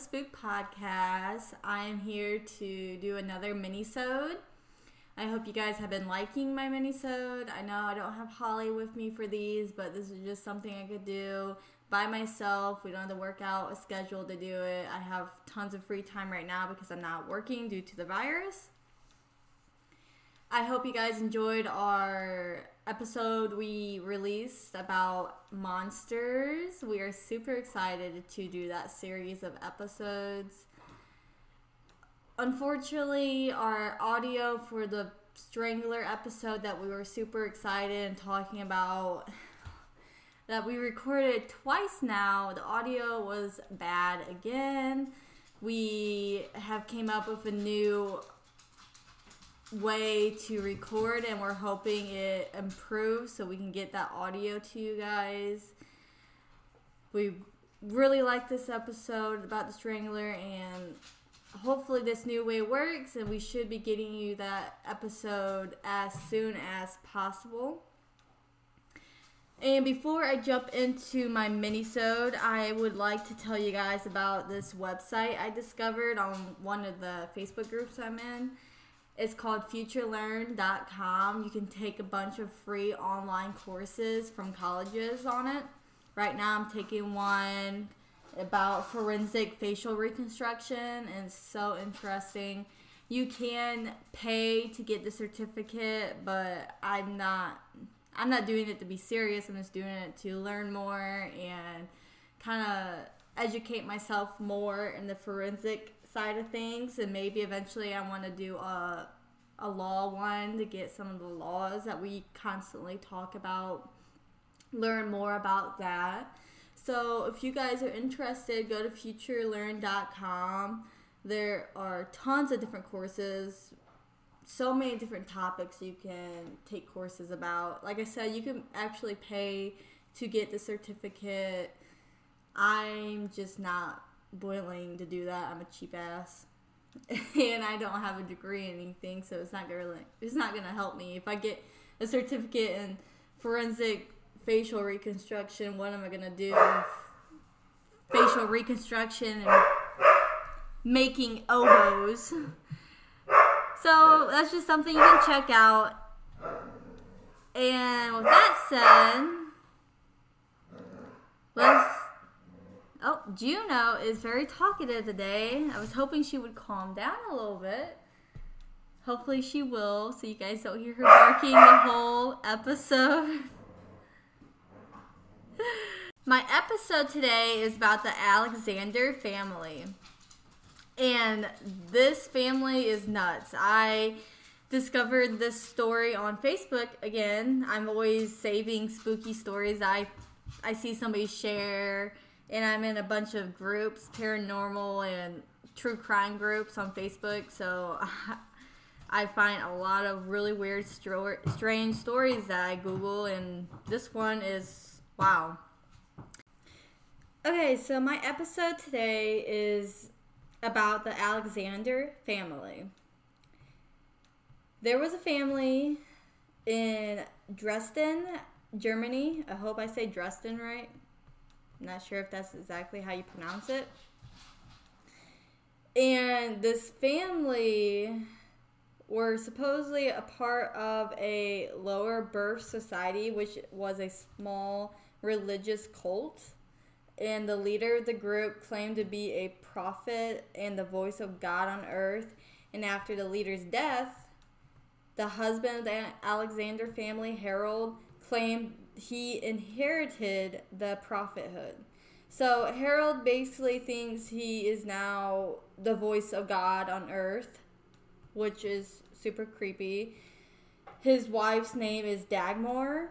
Spook podcast. I am here to do another mini-sode. I hope you guys have been liking my mini-sode. I know I don't have Holly with me for these, but this is just something I could do by myself. We don't have to work out a schedule to do it. I have tons of free time right now because I'm not working due to the virus. I hope you guys enjoyed our episode we released about monsters. We are super excited to do that series of episodes. Unfortunately, our audio for the Strangler episode that we were super excited and talking about that we recorded twice now, the audio was bad again. We have came up with a new way to record and we're hoping it improves so we can get that audio to you guys. We really like this episode about the Strangler and hopefully this new way works and we should be getting you that episode as soon as possible. And before I jump into my mini-sode, I would like to tell you guys about this website I discovered on one of the Facebook groups I'm in. It's called futurelearn.com. You can take a bunch of free online courses from colleges on it. Right now, I'm taking one about forensic facial reconstruction, and it's so interesting. You can pay to get the certificate, but I'm not. I'm not doing it to be serious. I'm just doing it to learn more and kind of educate myself more in the forensic side of things, and maybe eventually I want to do a a law one to get some of the laws that we constantly talk about, learn more about that. So if you guys are interested, go to futurelearn.com. There are tons of different courses, so many different topics you can take courses about. Like I said, you can actually pay to get the certificate. I'm just not willing to do that. I'm a cheap ass. and I don't have a degree in anything, so it's not gonna really, it's not gonna help me. If I get a certificate in forensic facial reconstruction, what am I gonna do? Facial reconstruction and making oboes. So that's just something you can check out. And with that said, let's Oh, Juno is very talkative today. I was hoping she would calm down a little bit. Hopefully she will, so you guys don't hear her barking the whole episode. My episode today is about the Alexander family. And this family is nuts. I discovered this story on Facebook again. I'm always saving spooky stories I I see somebody share and I'm in a bunch of groups, paranormal and true crime groups on Facebook. So I find a lot of really weird, strange stories that I Google, and this one is wow. Okay, so my episode today is about the Alexander family. There was a family in Dresden, Germany. I hope I say Dresden right. I'm not sure if that's exactly how you pronounce it. And this family were supposedly a part of a Lorber society, which was a small religious cult. And the leader of the group claimed to be a prophet and the voice of God on earth. And after the leader's death, the husband of the Alexander family, Harold, claimed he inherited the prophethood. So Harold basically thinks he is now the voice of God on earth, which is super creepy. His wife's name is Dagmar.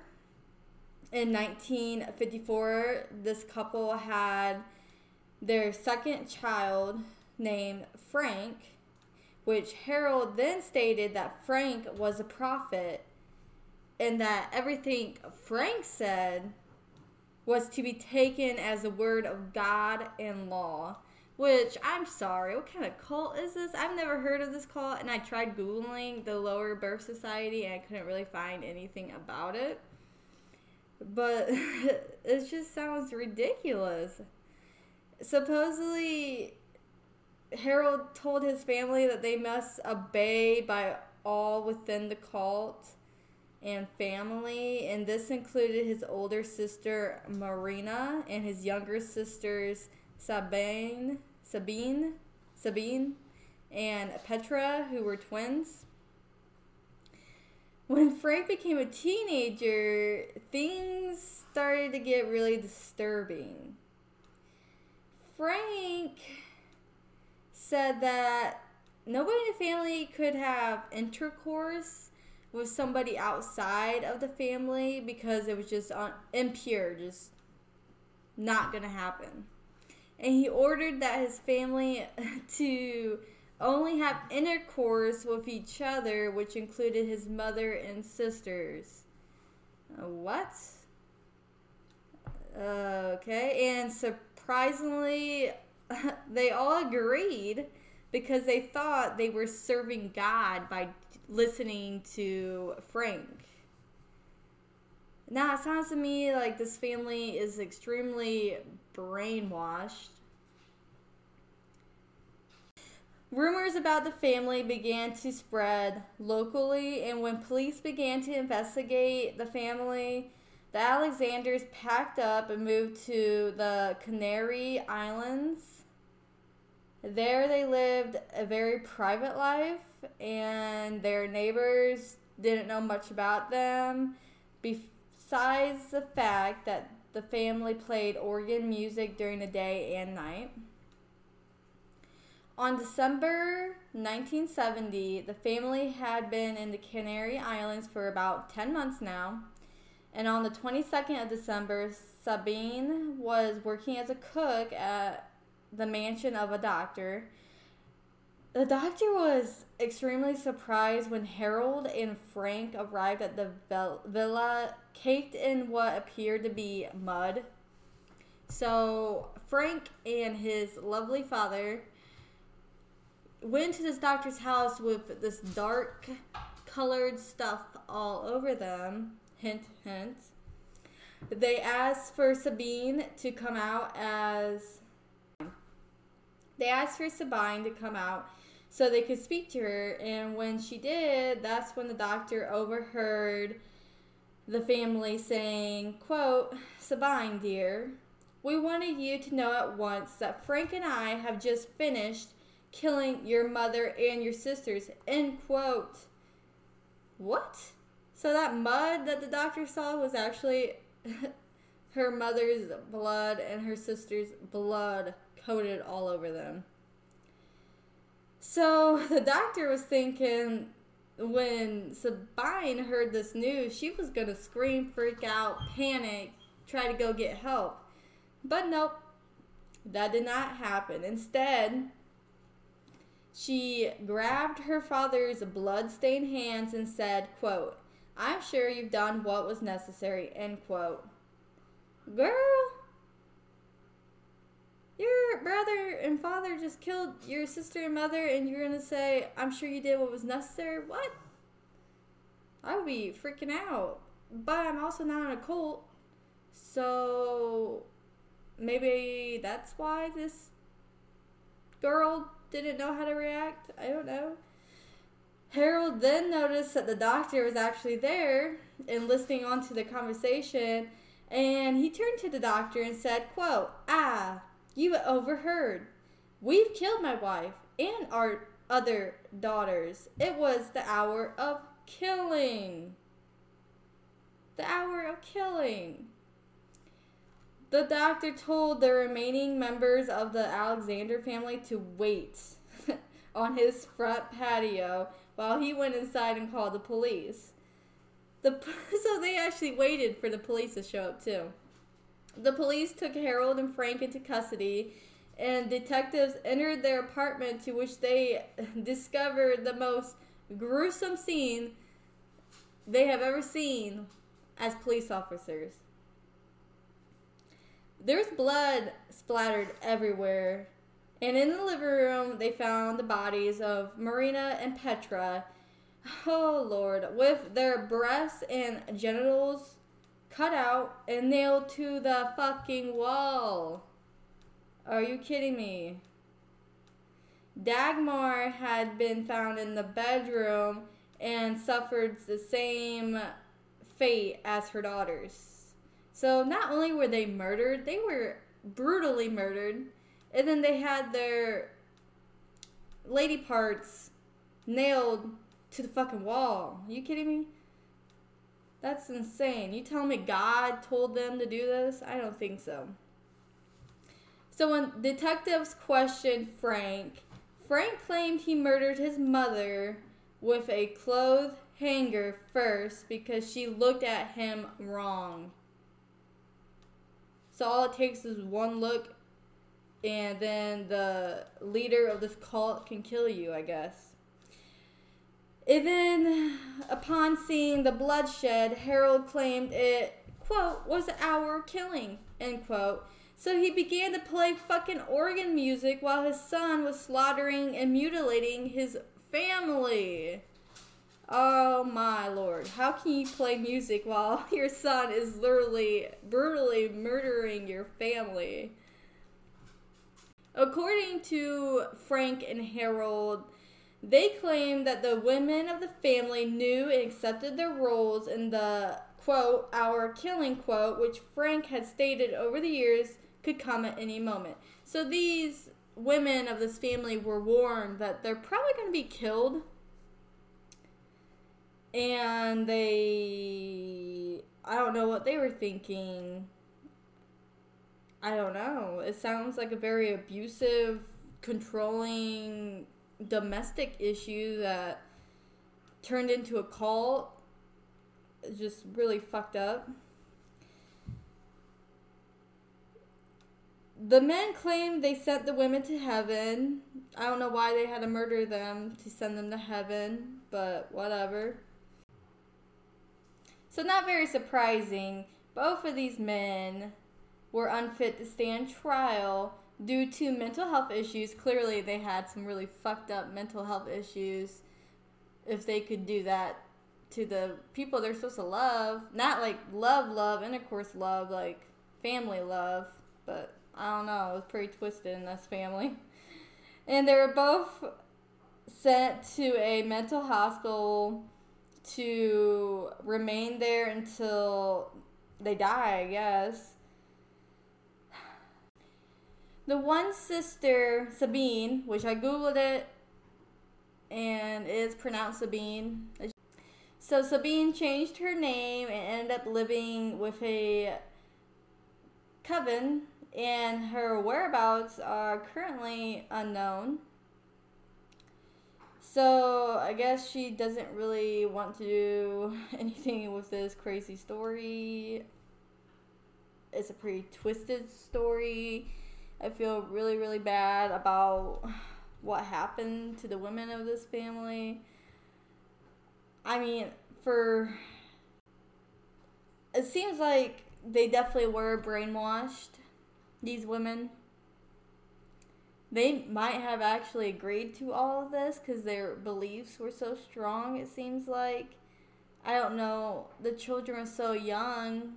In 1954, this couple had their second child named Frank, which Harold then stated that Frank was a prophet and that everything Frank said was to be taken as a word of God and law. Which I'm sorry, what kind of cult is this? I've never heard of this cult, and I tried googling the Lorber Society, and I couldn't really find anything about it. But it just sounds ridiculous. supposedly Harold told his family that they must obey by all within the cult and family, and this included his older sister Marina and his younger sisters Sabine, Sabine, Sabine, and Petra, who were twins. When Frank became a teenager, things started to get really disturbing. Frank said that nobody in the family could have intercourse with somebody outside of the family because it was just un- impure, just not gonna happen. And he ordered that his family to only have intercourse with each other, which included his mother and sisters. Uh, what? Okay, and surprisingly, they all agreed because they thought they were serving God by listening to Frank. Now, it sounds to me like this family is extremely brainwashed. Rumors about the family began to spread locally, and when police began to investigate the family, the Alexanders packed up and moved to the Canary Islands there, they lived a very private life, and their neighbors didn't know much about them, besides the fact that the family played organ music during the day and night. On December 1970, the family had been in the Canary Islands for about 10 months now. And on the 22nd of December, Sabine was working as a cook at the mansion of a doctor. The doctor was extremely surprised when Harold and Frank arrived at the villa caked in what appeared to be mud. So, Frank and his lovely father went to this doctor's house with this dark colored stuff all over them. Hint, hint. They asked for Sabine to come out as they asked for Sabine to come out so they could speak to her, and when she did, that's when the doctor overheard the family saying, quote, Sabine, dear, we wanted you to know at once that Frank and I have just finished killing your mother and your sisters, end quote. What? So that mud that the doctor saw was actually her mother's blood and her sister's blood coated all over them. So the doctor was thinking when Sabine heard this news, she was gonna scream, freak out, panic, try to go get help. But nope, that did not happen. Instead, she grabbed her father's blood-stained hands and said, quote, I'm sure you've done what was necessary, end quote. Girl, your brother and father just killed your sister and mother, and you're gonna say, I'm sure you did what was necessary? What? I would be freaking out. But I'm also not in a cult. So maybe that's why this girl didn't know how to react. I don't know. Harold then noticed that the doctor was actually there and listening onto the conversation, and he turned to the doctor and said, quote, Ah, you overheard. We've killed my wife and our other daughters. It was the hour of killing. The hour of killing. The doctor told the remaining members of the Alexander family to wait on his front patio while he went inside and called the police. The so they actually waited for the police to show up too. The police took Harold and Frank into custody, and detectives entered their apartment to which they discovered the most gruesome scene they have ever seen as police officers. There's blood splattered everywhere, and in the living room they found the bodies of Marina and Petra. Oh Lord, with their breasts and genitals cut out and nailed to the fucking wall. Are you kidding me? Dagmar had been found in the bedroom and suffered the same fate as her daughters. So not only were they murdered, they were brutally murdered, and then they had their lady parts nailed to the fucking wall. Are you kidding me? That's insane. You tell me God told them to do this? I don't think so. So when detectives questioned Frank, Frank claimed he murdered his mother with a clothes hanger first because she looked at him wrong. So all it takes is one look, and then the leader of this cult can kill you, I guess. Even upon seeing the bloodshed, Harold claimed it, quote, was our killing, end quote. So he began to play fucking organ music while his son was slaughtering and mutilating his family. Oh my lord. How can you play music while your son is literally brutally murdering your family? According to Frank and Harold, they claim that the women of the family knew and accepted their roles in the quote, our killing quote, which Frank had stated over the years could come at any moment. So these women of this family were warned that they're probably going to be killed. And they. I don't know what they were thinking. I don't know. It sounds like a very abusive, controlling domestic issue that turned into a cult. Just really fucked up. The men claim they sent the women to heaven. I don't know why they had to murder them to send them to heaven, but whatever. So, not very surprising. Both of these men were unfit to stand trial due to mental health issues. Clearly, they had some really fucked up mental health issues. If they could do that to the people they're supposed to love, not like love, love, intercourse love, like family love, but I don't know. It was pretty twisted in this family. And they were both sent to a mental hospital to remain there until they die, I guess. The one sister, Sabine, which I googled it and it's pronounced Sabine. So Sabine changed her name and ended up living with a coven and her whereabouts are currently unknown. So I guess she doesn't really want to do anything with this crazy story. It's a pretty twisted story. I feel really, really bad about what happened to the women of this family. I mean, for. It seems like they definitely were brainwashed these women they might have actually agreed to all of this because their beliefs were so strong it seems like i don't know the children were so young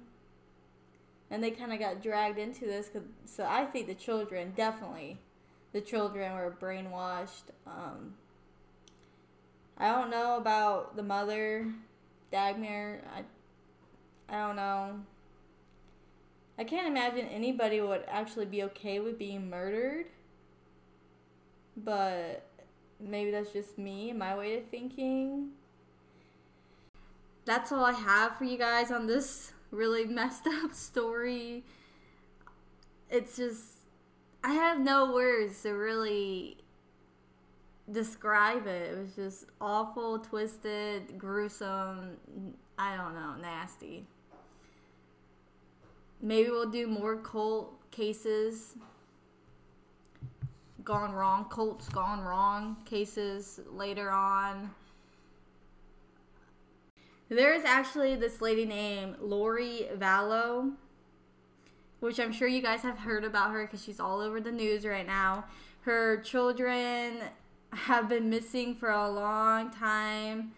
and they kind of got dragged into this so i think the children definitely the children were brainwashed um, i don't know about the mother dagmar i, I don't know I can't imagine anybody would actually be okay with being murdered. But maybe that's just me, my way of thinking. That's all I have for you guys on this really messed up story. It's just, I have no words to really describe it. It was just awful, twisted, gruesome, I don't know, nasty. Maybe we'll do more cult cases gone wrong, cults gone wrong cases later on. There's actually this lady named Lori Vallow, which I'm sure you guys have heard about her because she's all over the news right now. Her children have been missing for a long time.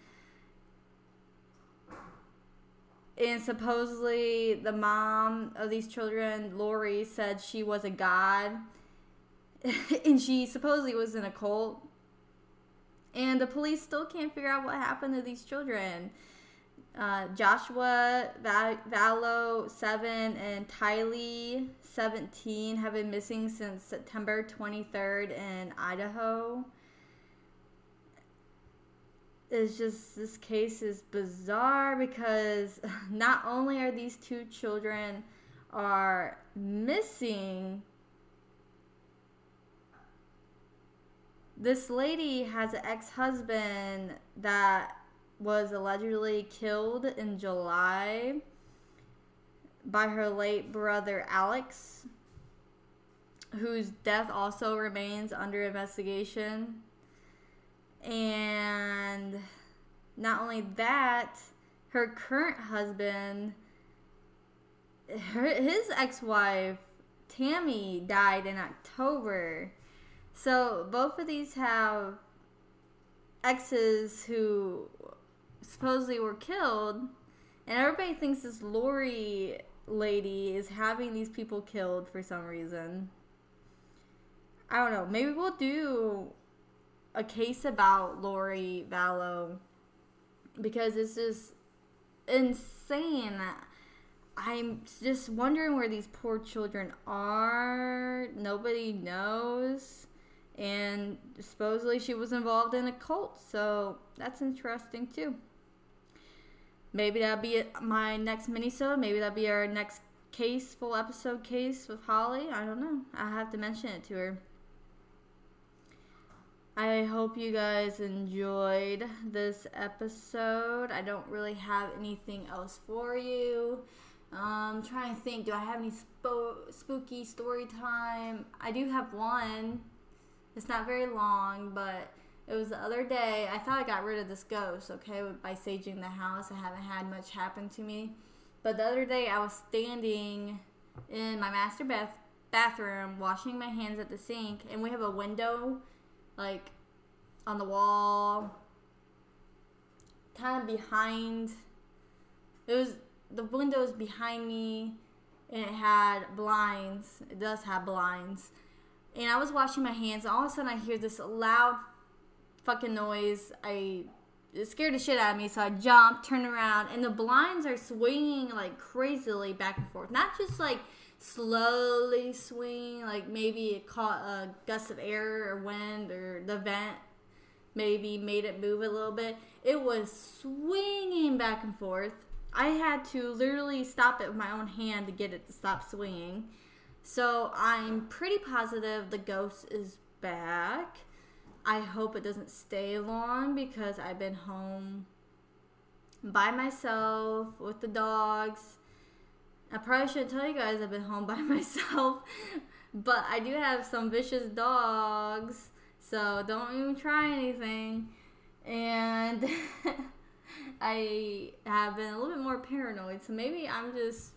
and supposedly the mom of these children, Lori, said she was a god and she supposedly was in a cult. And the police still can't figure out what happened to these children. Uh, Joshua Val- Vallow, 7, and Tylee, 17, have been missing since September 23rd in Idaho. It's just, this case is bizarre because not only are these two children are missing, this lady has an ex-husband that was allegedly killed in July by her late brother Alex, whose death also remains under investigation. And not only that, her current husband, her, his ex wife, Tammy, died in October. So both of these have exes who supposedly were killed, and everybody thinks this Lori lady is having these people killed for some reason. I don't know. Maybe we'll do a case about Lori Vallow because it's just insane. I'm just wondering where these poor children are. Nobody knows. And supposedly she was involved in a cult, so that's interesting too. Maybe that'll be my next minisode. Maybe that'll be our next case, full episode case with Holly. I don't know. I have to mention it to her. I hope you guys enjoyed this episode. I don't really have anything else for you. Um, I'm trying to think. Do I have any spo- spooky story time? I do have one. It's not very long, but it was the other day. I thought I got rid of this ghost, okay, by saging the house. I haven't had much happen to me. But the other day, I was standing in my master bath bathroom, washing my hands at the sink, and we have a window, like, on the wall, kind of behind. It was the window windows behind me, and it had blinds. It does have blinds. And I was washing my hands, and all of a sudden I hear this loud fucking noise. I it scared the shit out of me, so I jumped, turned around, and the blinds are swinging like crazily back and forth. Not just like slowly swinging, like maybe it caught a gust of air or wind or the vent maybe made it move a little bit. It was swinging back and forth. I had to literally stop it with my own hand to get it to stop swinging. So I'm pretty positive the ghost is back. I hope it doesn't stay long because I've been home by myself with the dogs. I probably shouldn't tell you guys I've been home by myself, but I do have some vicious dogs, so don't even try anything. And I have been a little bit more paranoid, so maybe I'm just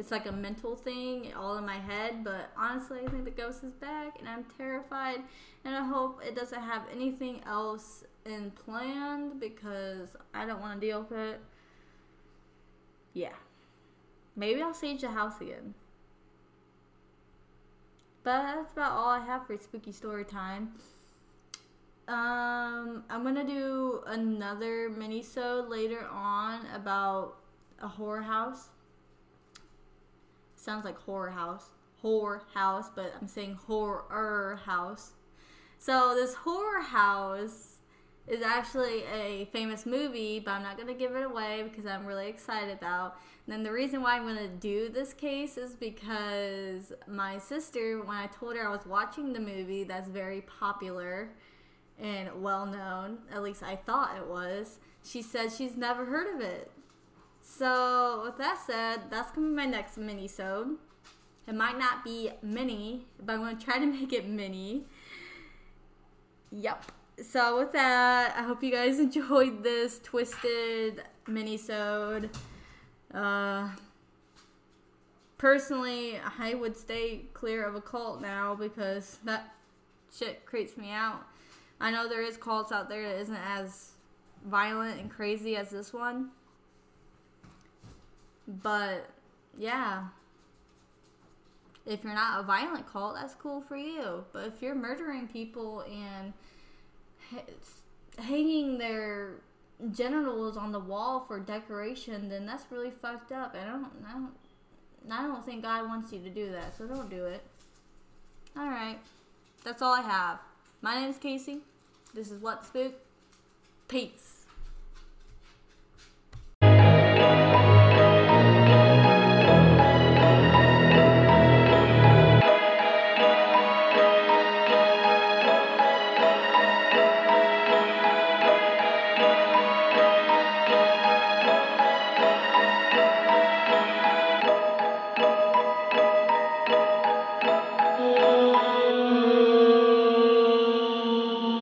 it's like a mental thing all in my head, but honestly, I think the ghost is back and I'm terrified. And I hope it doesn't have anything else in planned because I don't want to deal with it. Yeah. Maybe I'll sage the house again. But that's about all I have for spooky story time. Um, I'm gonna do another mini-sode later on about a horror house sounds like horror house, horror house, but I'm saying horror house. So this horror house is actually a famous movie, but I'm not gonna give it away because I'm really excited about. And then the reason why I'm gonna do this case is because my sister, when I told her I was watching the movie that's very popular and well known, at least I thought it was, she said she's never heard of it. So with that said, that's gonna be my next mini sode. It might not be mini, but I'm gonna try to make it mini. Yep. So with that, I hope you guys enjoyed this twisted mini sode. Uh, personally, I would stay clear of a cult now because that shit creeps me out. I know there is cults out there that isn't as violent and crazy as this one. But yeah, if you're not a violent cult, that's cool for you. But if you're murdering people and hanging their genitals on the wall for decoration, then that's really fucked up. I don't, I don't, I don't think God wants you to do that. So don't do it. All right, that's all I have. My name is Casey. This is what spook. Peace.